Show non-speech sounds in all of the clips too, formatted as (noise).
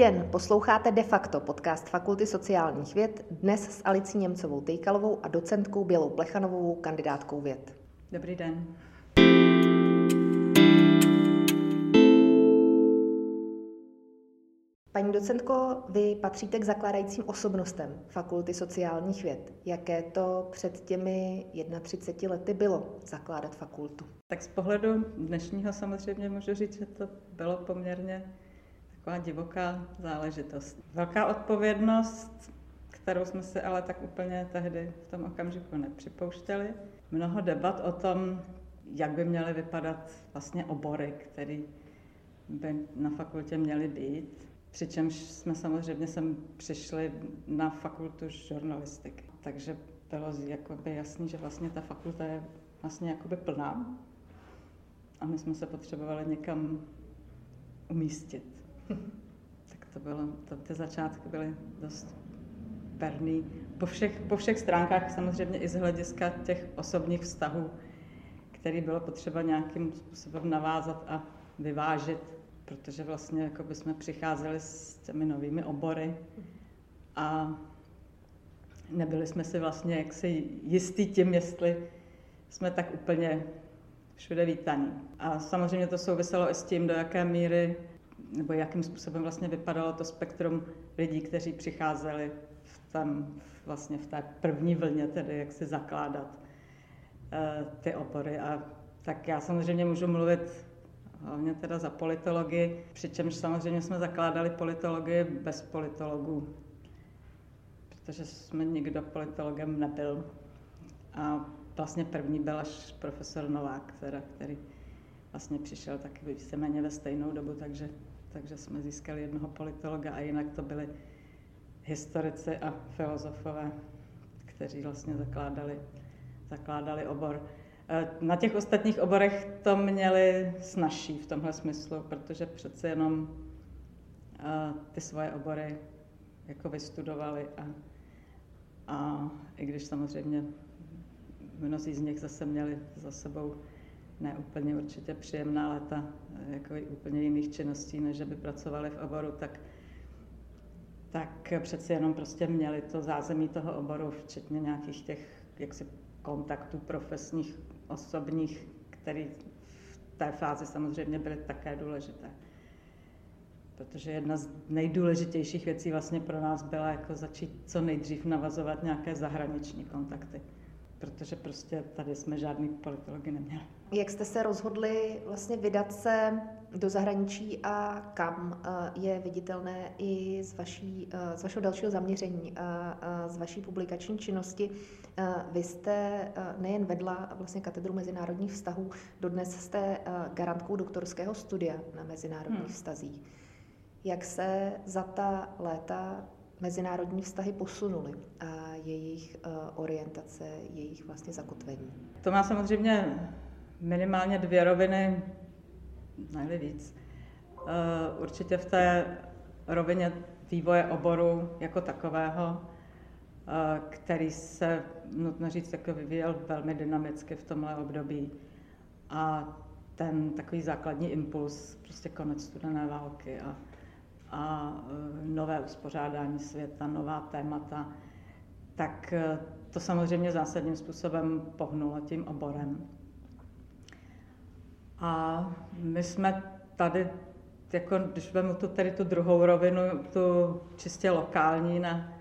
Dobrý den, posloucháte De facto podcast Fakulty sociálních věd, dnes s Alicí Němcovou Tejkalovou a docentkou Bělou Plechanovou, kandidátkou věd. Dobrý den. Paní docentko, vy patříte k zakládajícím osobnostem Fakulty sociálních věd. Jaké to před těmi 31 lety bylo zakládat fakultu? Tak z pohledu dnešního samozřejmě můžu říct, že to bylo poměrně taková divoká záležitost. Velká odpovědnost, kterou jsme si ale tak úplně tehdy v tom okamžiku nepřipouštěli. Mnoho debat o tom, jak by měly vypadat vlastně obory, které by na fakultě měly být. Přičemž jsme samozřejmě sem přišli na fakultu žurnalistiky. Takže bylo jakoby jasný, že vlastně ta fakulta je vlastně jakoby plná a my jsme se potřebovali někam umístit. (laughs) tak to bylo, to, ty začátky byly dost perný. Po všech, po všech stránkách samozřejmě i z hlediska těch osobních vztahů, který bylo potřeba nějakým způsobem navázat a vyvážit protože vlastně jako by jsme přicházeli s těmi novými obory a nebyli jsme si vlastně jaksi jistý tím, jestli jsme tak úplně všude vítaní. A samozřejmě to souviselo i s tím, do jaké míry nebo jakým způsobem vlastně vypadalo to spektrum lidí, kteří přicházeli v, tam, vlastně v té první vlně, tedy jak si zakládat uh, ty obory. A tak já samozřejmě můžu mluvit hlavně teda za politologii, přičemž samozřejmě jsme zakládali politologii bez politologů, protože jsme nikdo politologem nebyl. A vlastně první byl až profesor Novák, teda, který vlastně přišel taky víceméně ve stejnou dobu, takže, takže jsme získali jednoho politologa a jinak to byli historici a filozofové, kteří vlastně zakládali, zakládali obor. Eh, na těch ostatních oborech to měli snažší v tomhle smyslu, protože přece jenom eh, ty svoje obory jako vystudovali a, a i když samozřejmě mnozí z nich zase měli za sebou ne úplně určitě příjemná léta eh, jako úplně jiných činností, než by pracovali v oboru, tak, tak přeci jenom prostě měli to zázemí toho oboru, včetně nějakých těch jaksi kontaktů profesních osobních, které v té fázi samozřejmě byly také důležité. Protože jedna z nejdůležitějších věcí vlastně pro nás byla jako začít co nejdřív navazovat nějaké zahraniční kontakty. Protože prostě tady jsme žádný politology neměli. Jak jste se rozhodli vlastně vydat se do zahraničí a kam eh, je viditelné i z, vaší, eh, z vašeho dalšího zaměření, z vaší publikační činnosti. Eh, vy jste nejen vedla vlastně katedru mezinárodních vztahů, dodnes jste garantkou doktorského studia na mezinárodních hmm. vztazích. Jak se za ta léta mezinárodní vztahy posunuly a jejich orientace, jejich vlastně zakotvení? To má samozřejmě minimálně dvě roviny, ne víc. Eh, určitě v té rovině vývoje oboru jako takového, eh, který se, nutno říct, jako vyvíjel velmi dynamicky v tomhle období. A ten takový základní impuls, prostě konec studené války a, a eh, nové uspořádání světa, nová témata, tak to samozřejmě zásadním způsobem pohnulo tím oborem. A my jsme tady, jako když vezmu tu, tady tu druhou rovinu, tu čistě lokální na,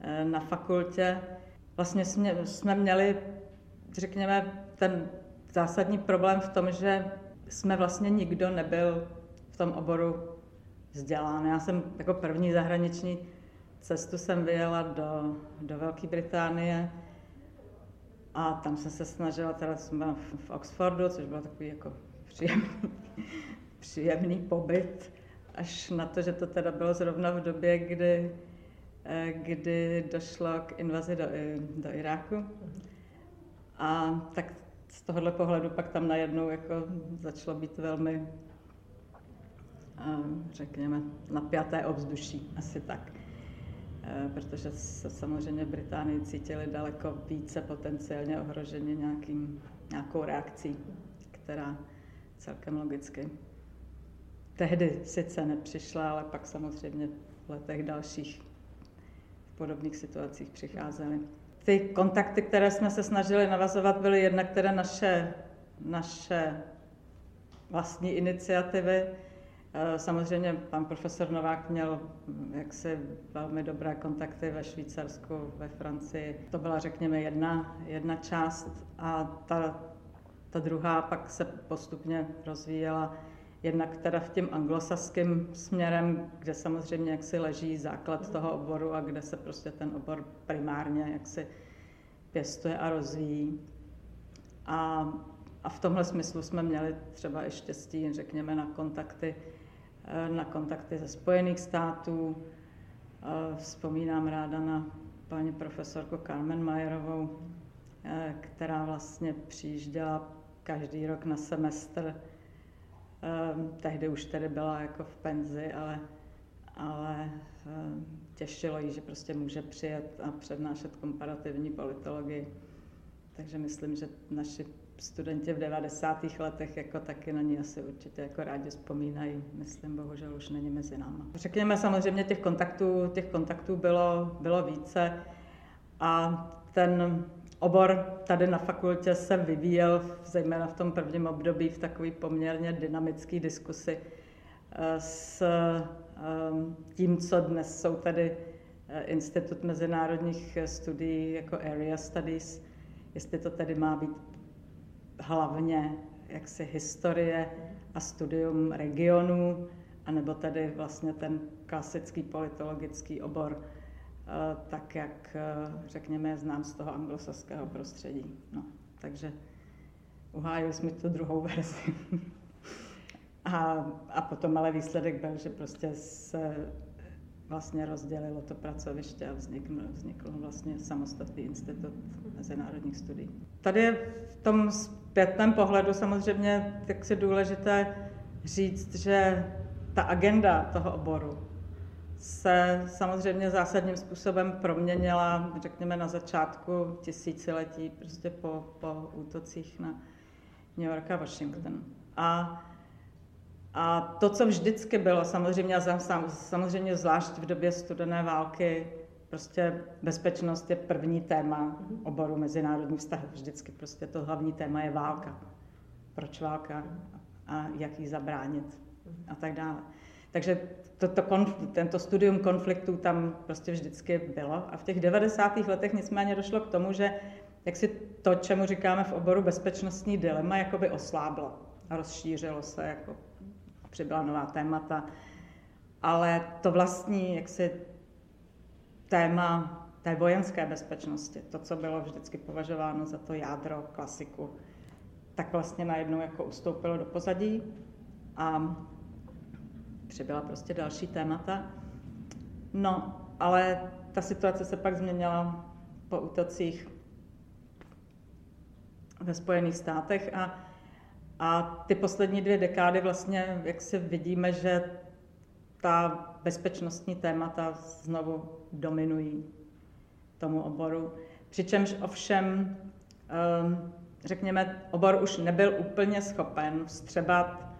eh, na fakultě, vlastně jsme, jsme měli, řekněme, ten zásadní problém v tom, že jsme vlastně nikdo nebyl v tom oboru vzdělán. Já jsem jako první zahraniční cestu jsem vyjela do, do Velké Británie a tam jsem se snažila, teda jsem byla v, v Oxfordu, což bylo takový jako příjemný, (laughs) příjemný pobyt, až na to, že to teda bylo zrovna v době, kdy, eh, kdy došlo k invazi do, do Iráku. A tak z tohohle pohledu pak tam najednou jako začalo být velmi, eh, řekněme, napjaté ovzduší, asi tak. Eh, protože se samozřejmě v Británii cítili daleko více potenciálně ohroženi nějakým, nějakou reakcí, která celkem logicky tehdy sice nepřišla, ale pak samozřejmě v letech dalších v podobných situacích přicházely. Ty kontakty, které jsme se snažili navazovat, byly jednak které naše, naše vlastní iniciativy. Eh, samozřejmě pan profesor Novák měl hm, jaksi velmi dobré kontakty ve Švýcarsku, ve Francii. To byla, řekněme, jedna, jedna část a ta, ta druhá pak se postupně rozvíjela jednak teda v tím anglosaským směrem, kde samozřejmě jaksi leží základ toho oboru a kde se prostě ten obor primárně jaksi pěstuje a rozvíjí. A, a v tomhle smyslu jsme měli třeba i štěstí, řekněme, na kontakty, na kontakty ze Spojených států. Eh, vzpomínám ráda na paní profesorku Carmen Majerovou, eh, která vlastně přijížděla každý rok na semestr tehdy už tedy byla jako v penzi, ale, ale těšilo jí, že prostě může přijet a přednášet komparativní politologii. Takže myslím, že naši studenti v 90. letech jako taky na ní asi určitě jako rádi vzpomínají. Myslím, bohužel už není mezi náma. Řekněme samozřejmě těch kontaktů, těch kontaktů bylo, bylo více a ten Obor tady na fakultě se vyvíjel, zejména v tom prvním období, v takový poměrně dynamický diskusi eh, s ehm, tím, co dnes jsou tady eh, Institut mezinárodních studií jako Area Studies, jestli to tedy má být hlavně jaksi historie a studium regionů, anebo tedy vlastně ten klasický politologický obor Eh, tak, jak eh, řekněme, znám z toho anglosaského prostředí. No, takže uhájili jsme tu druhou verzi. (laughs) a, a potom ale výsledek byl, že prostě se vlastně rozdělilo to pracoviště a vznikl, vznikl vlastně samostatný institut mezinárodních studií. Tady je v tom zpětném pohledu samozřejmě tak si důležité říct, že ta agenda toho oboru se samozřejmě zásadním způsobem proměnila, řekněme, na začátku tisíciletí, prostě po, po útocích na New York a Washington. A, a to, co vždycky bylo, samozřejmě, samozřejmě zvlášť v době studené války, prostě bezpečnost je první téma oboru mezinárodních vztahů. Vždycky prostě to hlavní téma je válka. Proč válka a jak ji zabránit a tak dále. Takže to, to konf, tento studium konfliktů tam prostě vždycky bylo. A v těch 90. letech nicméně došlo k tomu, že jak si to, čemu říkáme v oboru bezpečnostní dilema, jakoby osláblo a rozšířilo se, jako přibyla nová témata. Ale to vlastní, jak si téma té vojenské bezpečnosti, to, co bylo vždycky považováno za to jádro klasiku, tak vlastně najednou jako ustoupilo do pozadí a přibyla prostě další témata. No, ale ta situace se pak změnila po útocích ve Spojených státech a, a ty poslední dvě dekády vlastně, jak si vidíme, že ta bezpečnostní témata znovu dominují tomu oboru. Přičemž ovšem, ehm, řekněme, obor už nebyl úplně schopen vstřebat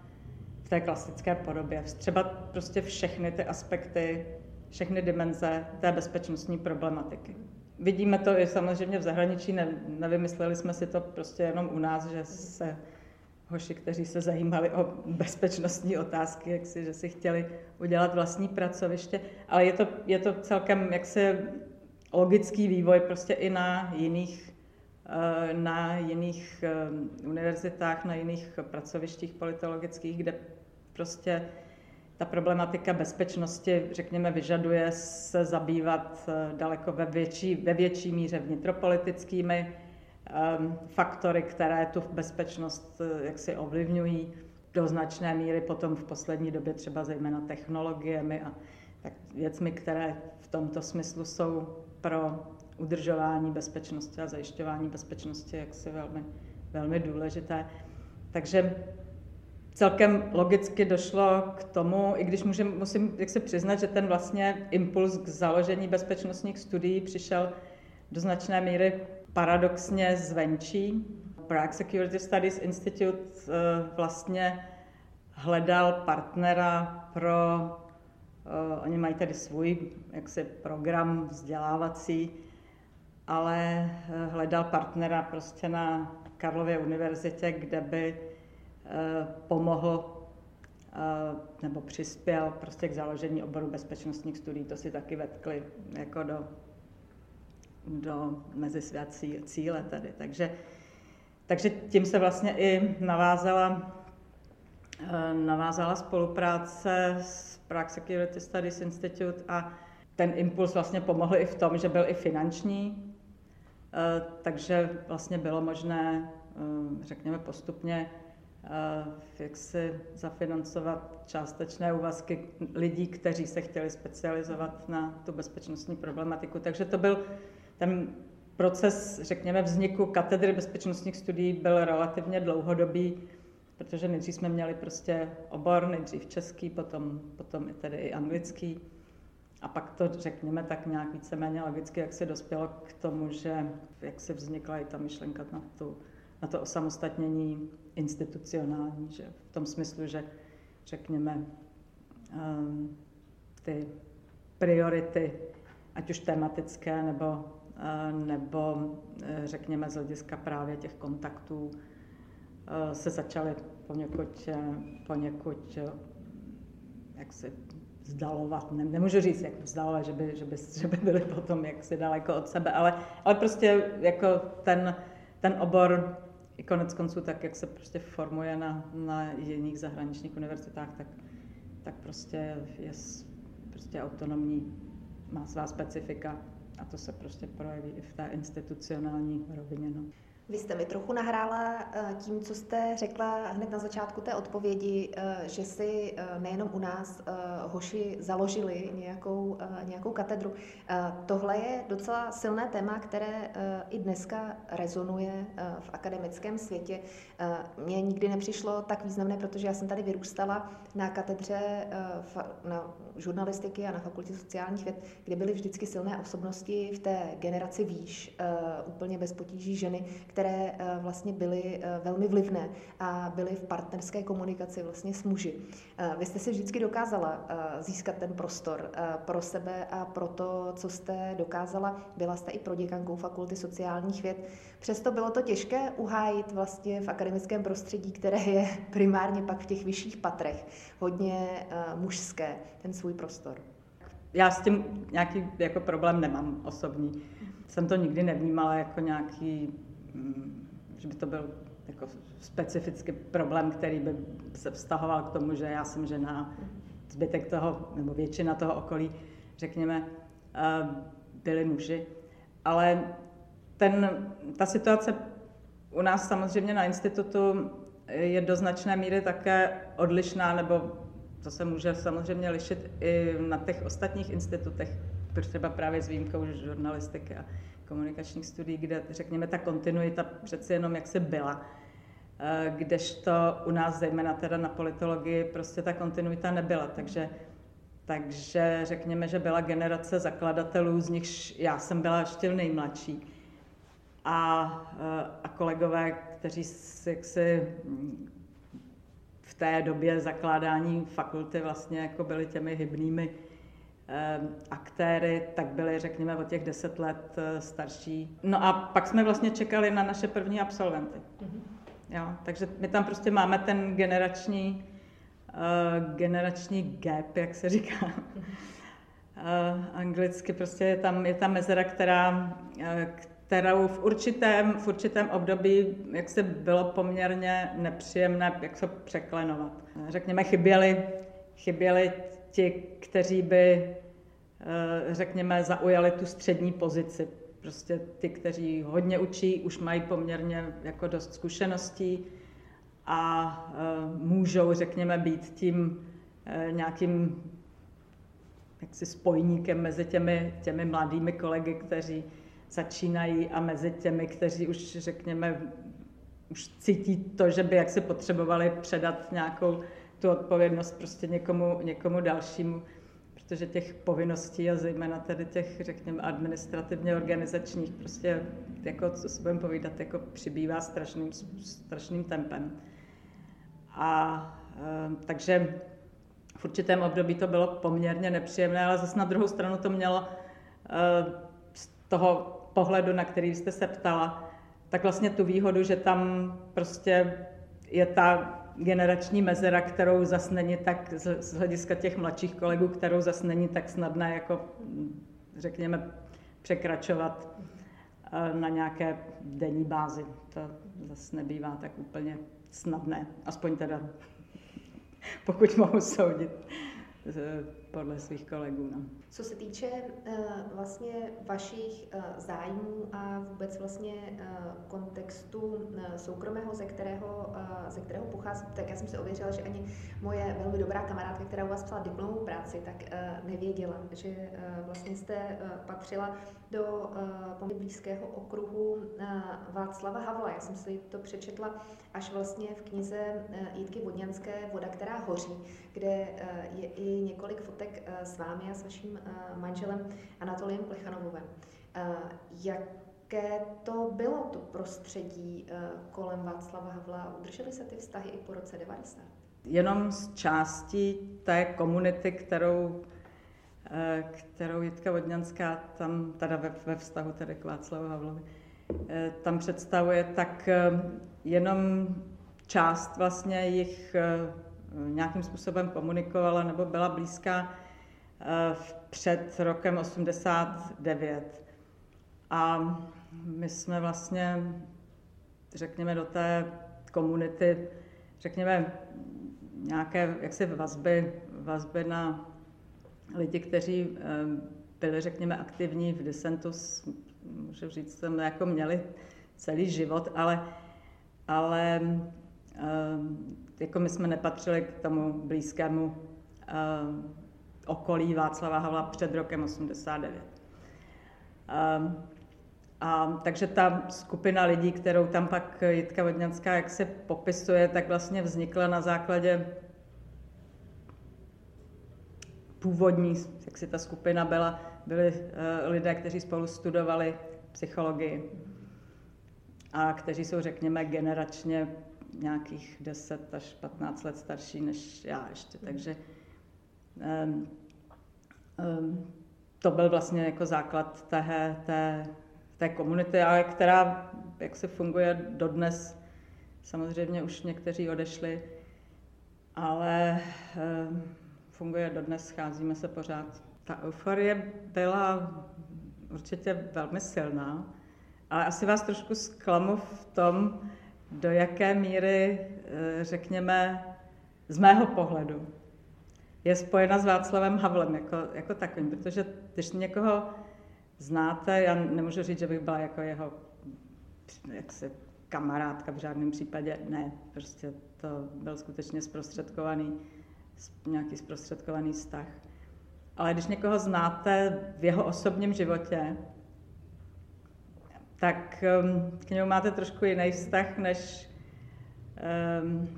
té klasické podobě. Třeba prostě všechny ty aspekty, všechny dimenze té bezpečnostní problematiky. Vidíme to i samozřejmě v zahraničí, ne, nevymysleli jsme si to prostě jenom u nás, že se hoši, kteří se zajímali o bezpečnostní otázky, jak si, že si chtěli udělat vlastní pracoviště, ale je to, je to celkem jaksi logický vývoj prostě i na jiných eh, na jiných eh, univerzitách, na jiných pracovištích politologických, kde prostě ta problematika bezpečnosti, řekněme, vyžaduje se zabývat eh, daleko ve větší, ve větší míře vnitropolitickými faktory, které tu bezpečnost eh, jaksi ovlivňují do značné míry potom v poslední době třeba zejména technologiemi a tak věcmi, které v tomto smyslu jsou pro udržování bezpečnosti a zajišťování bezpečnosti jaksi velmi, velmi důležité. Takže celkem logicky došlo k tomu, i když můžem, musím jak se přiznat, že ten vlastně impuls k založení bezpečnostních studií přišel do značné míry paradoxně zvenčí. Prague Security Studies Institute eh, vlastně hledal partnera pro, uh, oni mají tady svůj jaksi program vzdělávací, ale hledal partnera prostě na Karlově univerzitě, kde by pomohl nebo přispěl prostě k založení oboru bezpečnostních studií. To si taky vetkli jako do, do mezi své cíle tady. Takže, takže tím se vlastně i navázala, e, navázala spolupráce s Prague Security Studies Institute a ten impuls vlastně pomohl i v tom, že byl i finanční, e, takže vlastně bylo možné, e, řekněme, postupně jak si zafinancovat částečné úvazky lidí, kteří se chtěli specializovat na tu bezpečnostní problematiku. Takže to byl ten proces, řekněme, vzniku katedry bezpečnostních studií byl relativně dlouhodobý, protože nejdřív jsme měli prostě obor, nejdřív český, potom, potom i tedy i anglický. A pak to, řekněme, tak nějak víceméně logicky, jak se dospělo k tomu, že jak se vznikla i ta myšlenka na, tu, na to osamostatnění institucionální, že v tom smyslu, že řekněme um, ty priority, ať už tematické nebo, nebo uh, řekněme z hlediska právě těch kontaktů, uh, se začaly poněkud, poněkud jak si vzdalovat, ne, nemůžu říct, jak vzdalovat, že by, že by, že by byly potom jaksi daleko od sebe, ale, ale prostě jako ten, ten obor i konec konců tak, jak se prostě formuje na, na jiných zahraničních univerzitách, tak, tak prostě je prostě autonomní, má svá specifika a to se prostě projeví i v té institucionální rovině. No. Vy jste mi trochu nahrála eh, tím, co jste řekla hned na začátku té odpovědi, eh, že si eh, nejenom u nás hoši založili nějakou, nějakou katedru. Tohle je docela silné téma, které i dneska rezonuje v akademickém světě. Mně nikdy nepřišlo tak významné, protože já jsem tady vyrůstala na katedře na žurnalistiky a na fakultě sociálních věd, kde byly vždycky silné osobnosti v té generaci výš, úplně bez potíží ženy, které eh, vlastně byly eh, velmi vlivné a byly v partnerské komunikaci vlastně s muži. Eh, vy jste si vždycky dokázala získat ten prostor pro sebe a pro to, co jste dokázala. Byla jste i proděkankou fakulty sociálních věd. Přesto bylo to těžké uhájit vlastně v akademickém prostředí, které je (laughs) primárně pak v těch vyšších patrech hodně mužské, ten svůj prostor. Já s tím nějaký jako problém nemám osobní. Jsem to nikdy nevnímala jako nějaký že by to byl jako specifický problém, který by se vztahoval k tomu, že já jsem žena, zbytek toho, nebo většina toho okolí, řekněme, eh, byli muži. Ale ten, ta situace u nás samozřejmě na institutu je do značné míry také odlišná, nebo to se může samozřejmě lišit i na těch ostatních institutech, třeba právě s výjimkou žurnalistiky a komunikačních studií, kde řekněme ta kontinuita přeci jenom jak se byla. Eh, kdežto u nás, zejména teda na politologii, prostě ta kontinuita nebyla. Takže, takže řekněme, že byla generace zakladatelů, z nichž já jsem byla ještě nejmladší. A, eh, a kolegové, kteří si, jaksi v té době zakládání fakulty vlastně jako byli těmi hybnými aktéry, tak byly, řekněme, o těch deset let eh, starší. No a pak jsme vlastně čekali na naše první absolventy. Mm-hmm. Jo, takže my tam prostě máme ten generační, uh, generační gap, jak se říká. Uh, anglicky prostě je tam, je tam mezera, která, uh, kterou v určitém, v určitém období, jak se bylo poměrně nepříjemné, jak se překlenovat. Řekněme, chyběli, chyběli ti, kteří by, eh, řekněme, zaujali tu střední pozici. Prostě ty, kteří hodně učí, už mají poměrně jako dost zkušeností a eh, můžou, řekněme, být tím eh, nějakým jaksi spojníkem mezi těmi, těmi mladými kolegy, kteří začínají a mezi těmi, kteří už, řekněme, už cítí to, že by jaksi potřebovali předat nějakou tu odpovědnost prostě někomu, někomu dalšímu, protože těch povinností a zejména tedy těch, řekněme, administrativně organizačních prostě, jako, co si budeme povídat, jako přibývá strašným, strašným tempem. A takže v určitém období to bylo poměrně nepříjemné, ale zase na druhou stranu to mělo z toho pohledu, na který jste se ptala, tak vlastně tu výhodu, že tam prostě je ta generační mezera, kterou zas není tak z hlediska těch mladších kolegů, kterou zas není tak snadné jako řekněme překračovat eh, na nějaké denní bázi. To zase nebývá tak úplně snadné, aspoň teda (laughs) pokud mohu soudit podle svých kolegů. No. Co se týče uh, vlastně vašich uh, zájmů a vůbec vlastně uh, kontextu soukromého, ze kterého, ze kterého pochází, tak já jsem si ověřila, že ani moje velmi dobrá kamarádka, která u vás psala diplomovou práci, tak nevěděla, že vlastně jste patřila do poměrně blízkého okruhu uh, Václava Havla. Já jsem si to přečetla až vlastně v knize Jitky Vodňanské Voda, která hoří, kde je i několik fotek uh, s vámi a s vaším uh, manželem Anatoliem Plechanovovem. Uh, jaké to bylo, to prostředí kolem Václava Havla? Udržely se ty vztahy i po roce 90? Jenom z části té komunity, kterou Eh, kterou Jitka Vodňanská tam, teda ve, ve vztahu tedy k Václavu Havlovi, eh, tam představuje, tak eh, jenom část vlastně jich nějakým způsobem komunikovala nebo byla blízká před rokem 89. A my jsme vlastně, řekněme, do té komunity, řekněme, nějaké jaksi vazby, vazby na lidi, kteří eh, byli, řekněme, aktivní v disentu, můžu říct, jsme jako měli celý život, ale, ale eh, jako my jsme nepatřili k tomu blízkému eh, okolí Václava Havla před rokem 89. A, takže ta skupina lidí, kterou tam pak Jitka Vodňanská jak se popisuje, tak vlastně vznikla na základě původní, jak si ta skupina byla, byli uh, lidé, kteří spolu studovali psychologii a kteří jsou, řekněme, generačně nějakých 10 až 15 let starší než já ještě. Takže um, um, to byl vlastně jako základ té, té, té komunity, ale která jak se funguje dodnes. Samozřejmě už někteří odešli, ale um, funguje dodnes, scházíme se pořád. Ta euforie byla určitě velmi silná, ale asi vás trošku zklamu v tom, do jaké míry, eh, řekněme, z mého pohledu, je spojena s Václavem Havlem jako, jako takovým, protože když někoho znáte, já nemůžu říct, že bych byla jako jeho jaksi, kamarádka v žádném případě, ne, prostě to byl skutečně zprostředkovaný nějaký zprostředkovaný vztah. Ale když někoho znáte v jeho osobním životě, tak um, k němu máte trošku jiný vztah, než um,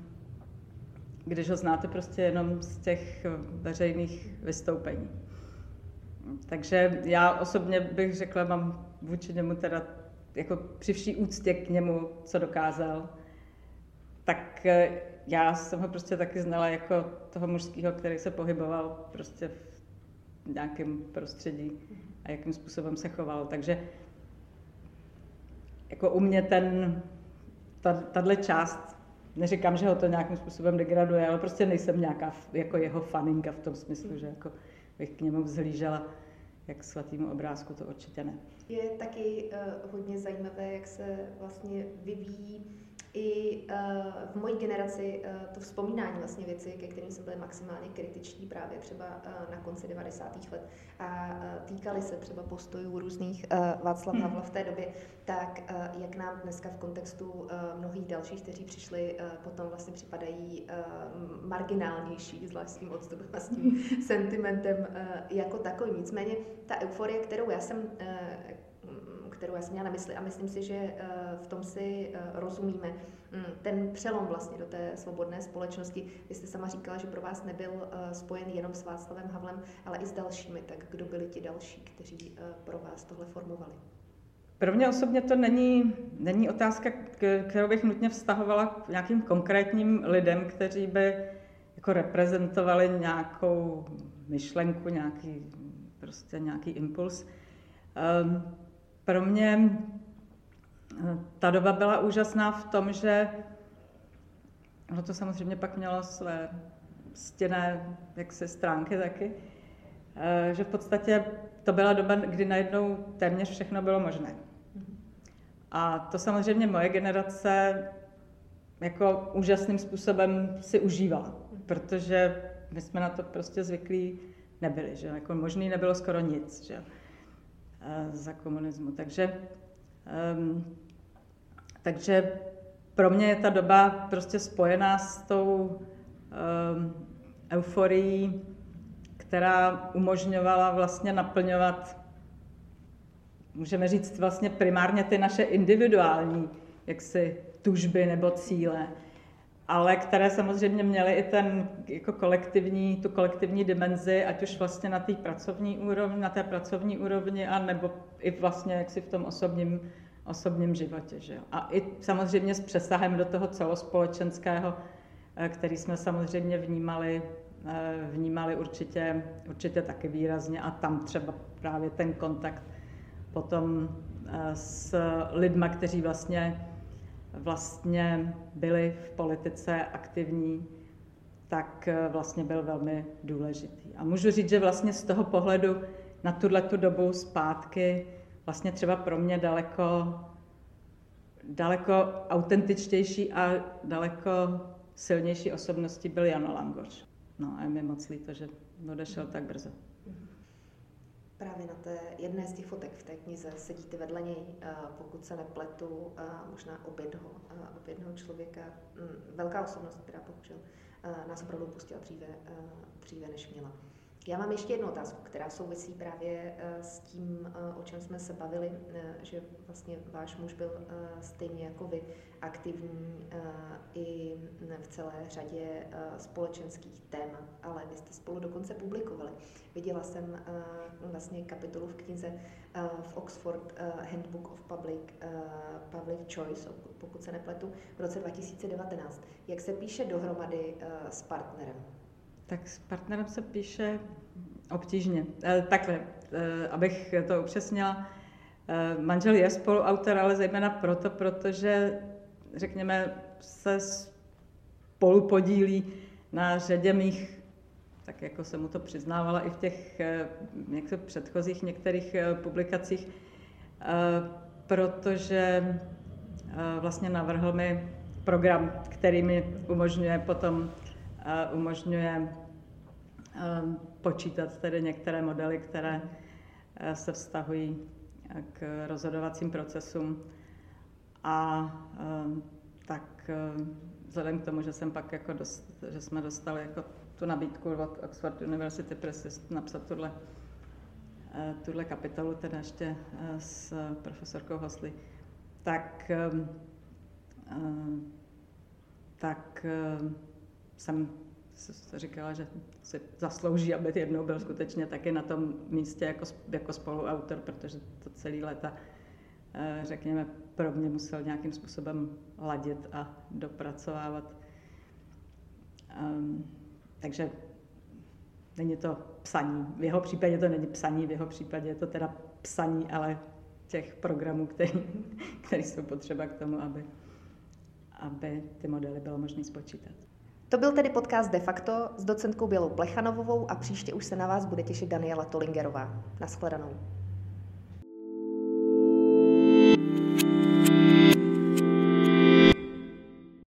když ho znáte prostě jenom z těch veřejných vystoupení. Takže já osobně bych řekla, mám vůči němu teda jako při vší úctě k němu, co dokázal, tak já jsem ho prostě taky znala jako toho mužského, který se pohyboval prostě v nějakém prostředí a jakým způsobem se choval. Takže jako u mě ten, tahle část, neříkám, že ho to nějakým způsobem degraduje, ale prostě nejsem nějaká jako jeho faninka v tom smyslu, že jako bych k němu vzhlížela jak svatýmu obrázku, to určitě ne. Je taky uh, hodně zajímavé, jak se vlastně vyvíjí i uh, v mojí generaci uh, to vzpomínání vlastně věci, ke kterým jsem byl maximálně kritičtí právě třeba uh, na konci 90. let a uh, týkaly se třeba postojů různých uh, Václav Havla v té době, tak uh, jak nám dneska v kontextu uh, mnohých dalších, kteří přišli, uh, potom vlastně připadají uh, marginálnější, zvlášť s tím odstupem a s tím (laughs) sentimentem uh, jako takový. Nicméně ta euforie, kterou já jsem uh, kterou já jsem měla na mysli a myslím si, že eh, v tom si eh, rozumíme. Mm, ten přelom vlastně do té svobodné společnosti, vy jste sama říkala, že pro vás nebyl eh, spojen jenom s Václavem Havlem, ale i s dalšími, tak kdo byli ti další, kteří pro vás tohle formovali? Pro mě osobně to není, není otázka, kterou bych nutně vztahovala k nějakým konkrétním lidem, kteří by jako reprezentovali nějakou myšlenku, nějaký, prostě nějaký impuls. Um, pro mě eh, ta doba byla úžasná v tom, že no to samozřejmě pak mělo své stěné jaksi stránky taky, eh, že v podstatě to byla doba, kdy najednou téměř všechno bylo možné. A to samozřejmě moje generace jako úžasným způsobem si užívala, protože my jsme na to prostě zvyklí nebyli, že jako možný nebylo skoro nic, že za komunismu. Takže, um, takže pro mě je ta doba prostě spojená s tou um, euforií, která umožňovala vlastně naplňovat, můžeme říct vlastně primárně ty naše individuální jaksi tužby nebo cíle, ale které samozřejmě měly i ten jako kolektivní, tu kolektivní dimenzi, ať už vlastně na té pracovní úrovni, na té pracovní úrovni, a nebo i vlastně jaksi v tom osobním, osobním životě. Že? A i samozřejmě s přesahem do toho celospolečenského, eh, který jsme samozřejmě vnímali, eh, vnímali určitě, určitě taky výrazně a tam třeba právě ten kontakt potom eh, s lidma, kteří vlastně vlastně byli v politice aktivní, tak eh, vlastně byl velmi důležitý. A můžu říct, že vlastně z toho pohledu na tuhle tu dobu zpátky vlastně třeba pro mě daleko, daleko autentičtější a daleko silnější osobností byl Jan Langoš. No a je mi moc líto, že odešel tak brzo právě na té jedné z těch fotek v té knize sedíte vedle něj, pokud se nepletu, možná ob jednoho, ob jednoho člověka. Mm, velká osobnost, která bohužel nás opravdu pustila dříve, dříve než měla. Já mám ještě jednu otázku, která souvisí právě eh, s tím, eh, o čem jsme se bavili, eh, že vlastně váš muž byl stejně jako vy aktivní i v celé řadě společenských témat, ale vy jste spolu dokonce publikovali. Viděla jsem vlastně kapitolu v knize v Oxford Handbook of Public, Public Choice, pokud se nepletu, v roce 2019. Jak se píše dohromady s partnerem? Tak s partnerem se píše obtížně. Eh, takhle, eh, abych to upřesnila, eh, manžel je spoluautor, ale zejména proto, protože, řekněme, se spolu podílí na řadě mých, tak jako jsem mu to přiznávala i v těch jak předchozích některých publikacích, protože vlastně navrhl mi program, který mi umožňuje potom umožňuje ehm, počítat tedy některé modely, které eh, se vztahují eh, k rozhodovacím procesům. A ehm, tak ehm, vzhledem k tomu, že jsem pak jako dost, že jsme dostali jako tu nabídku od Oxford University Press napsat tuhle, eh, tuhle kapitolu, teda ještě s profesorkou Hosley, tak, tak jsem říkala, že si zaslouží, aby jednou byl skutečně taky na tom místě jako, jako spoluautor, protože to celý léta, eh, řekněme, pro mě musel nějakým způsobem ladit a dopracovávat. Um, takže není to psaní. V jeho případě to není psaní, v jeho případě je to teda psaní, ale těch programů, které (laughs) jsou potřeba k tomu, aby, aby ty modely bylo možné spočítat. To byl tedy podcast De facto s docentkou Bělou Plechanovou a příště už se na vás bude těšit Daniela Tolingerová. Naschledanou.